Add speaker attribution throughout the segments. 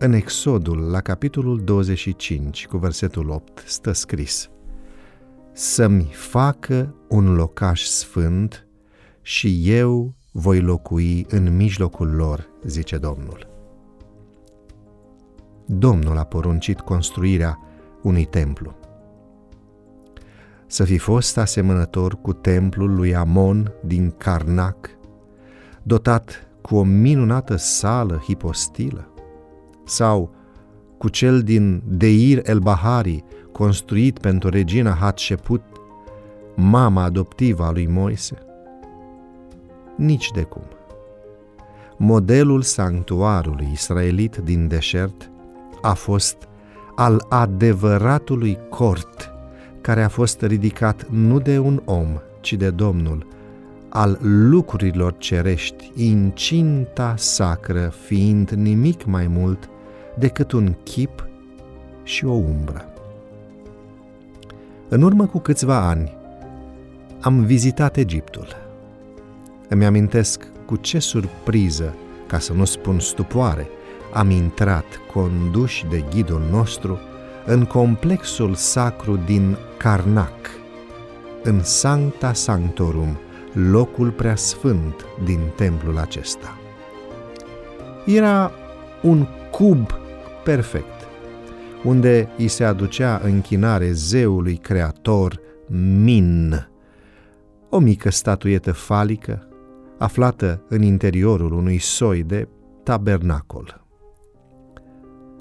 Speaker 1: În Exodul, la capitolul 25, cu versetul 8, stă scris Să-mi facă un locaș sfânt și eu voi locui în mijlocul lor, zice Domnul. Domnul a poruncit construirea unui templu. Să fi fost asemănător cu templul lui Amon din Karnak, dotat cu o minunată sală hipostilă, sau cu cel din Deir el Bahari, construit pentru regina Hatsheput, mama adoptivă a lui Moise? Nici de cum. Modelul sanctuarului israelit din deșert a fost al adevăratului cort, care a fost ridicat nu de un om, ci de Domnul, al lucrurilor cerești, incinta sacră fiind nimic mai mult decât un chip și o umbră. În urmă cu câțiva ani, am vizitat Egiptul. Îmi amintesc cu ce surpriză, ca să nu spun stupoare, am intrat, conduși de ghidul nostru, în complexul sacru din Karnak, în Sancta Sanctorum, locul preasfânt din templul acesta. Era un cub perfect, unde îi se aducea închinare zeului creator Min, o mică statuetă falică aflată în interiorul unui soi de tabernacol.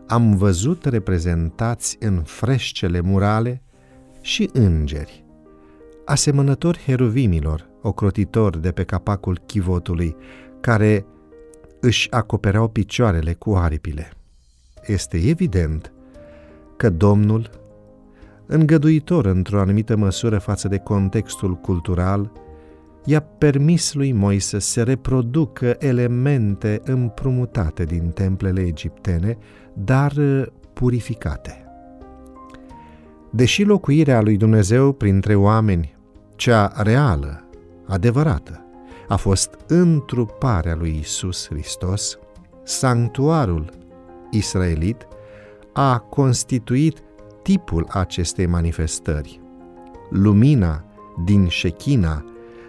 Speaker 1: Am văzut reprezentați în freșcele murale și îngeri, asemănători heruvimilor, ocrotitori de pe capacul chivotului, care își acopereau picioarele cu aripile. Este evident că Domnul, îngăduitor într-o anumită măsură față de contextul cultural, i-a permis lui Moise să reproducă elemente împrumutate din templele egiptene, dar purificate. Deși locuirea lui Dumnezeu printre oameni, cea reală, adevărată, a fost întruparea lui Isus Hristos, sanctuarul israelit a constituit tipul acestei manifestări. Lumina din Shechina,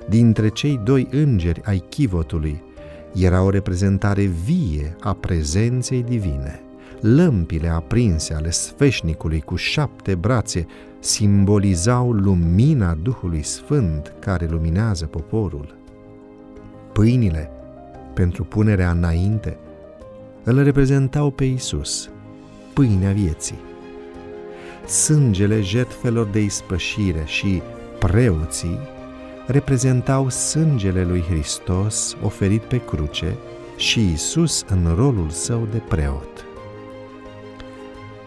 Speaker 1: dintre cei doi îngeri ai chivotului, era o reprezentare vie a prezenței divine. Lămpile aprinse ale sfeșnicului cu șapte brațe simbolizau lumina Duhului Sfânt care luminează poporul. Pâinile, pentru punerea înainte, îl reprezentau pe Isus, pâinea vieții. Sângele jertfelor de ispășire și preoții reprezentau sângele lui Hristos oferit pe cruce și Isus în rolul său de preot.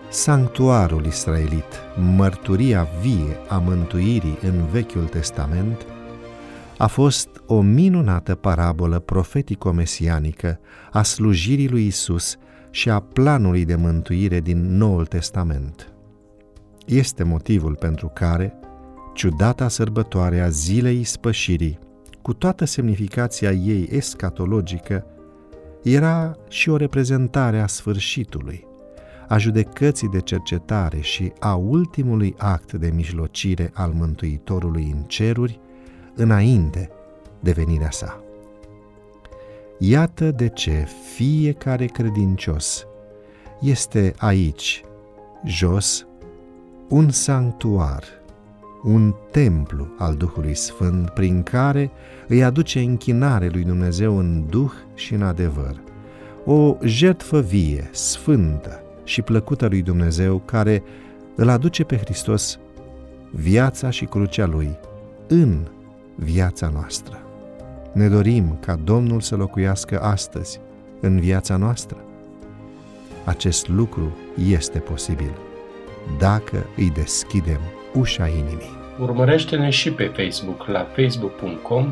Speaker 1: Sanctuarul israelit, mărturia vie a mântuirii în Vechiul Testament, a fost o minunată parabolă profetico-mesianică a slujirii lui Isus și a planului de mântuire din Noul Testament. Este motivul pentru care ciudata sărbătoare a zilei spășirii, cu toată semnificația ei escatologică, era și o reprezentare a sfârșitului, a judecății de cercetare și a ultimului act de mijlocire al Mântuitorului în ceruri, înainte de venirea sa. Iată de ce fiecare credincios este aici, jos, un sanctuar, un templu al Duhului Sfânt prin care îi aduce închinare lui Dumnezeu în Duh și în adevăr. O jertfă vie, sfântă și plăcută lui Dumnezeu care îl aduce pe Hristos viața și crucea lui în viața noastră. Ne dorim ca Domnul să locuiască astăzi în viața noastră. Acest lucru este posibil dacă îi deschidem ușa inimii.
Speaker 2: Urmărește-ne și pe Facebook la facebook.com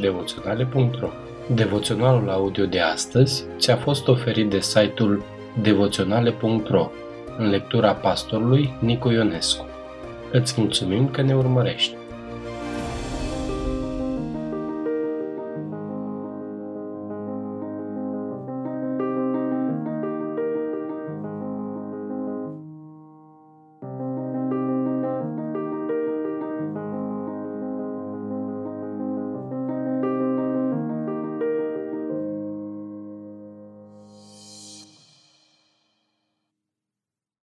Speaker 2: devoționale.ro Devoționalul audio de astăzi ți-a fost oferit de site-ul devoționale.ro în lectura pastorului Nicu Ionescu. Îți mulțumim că ne urmărești!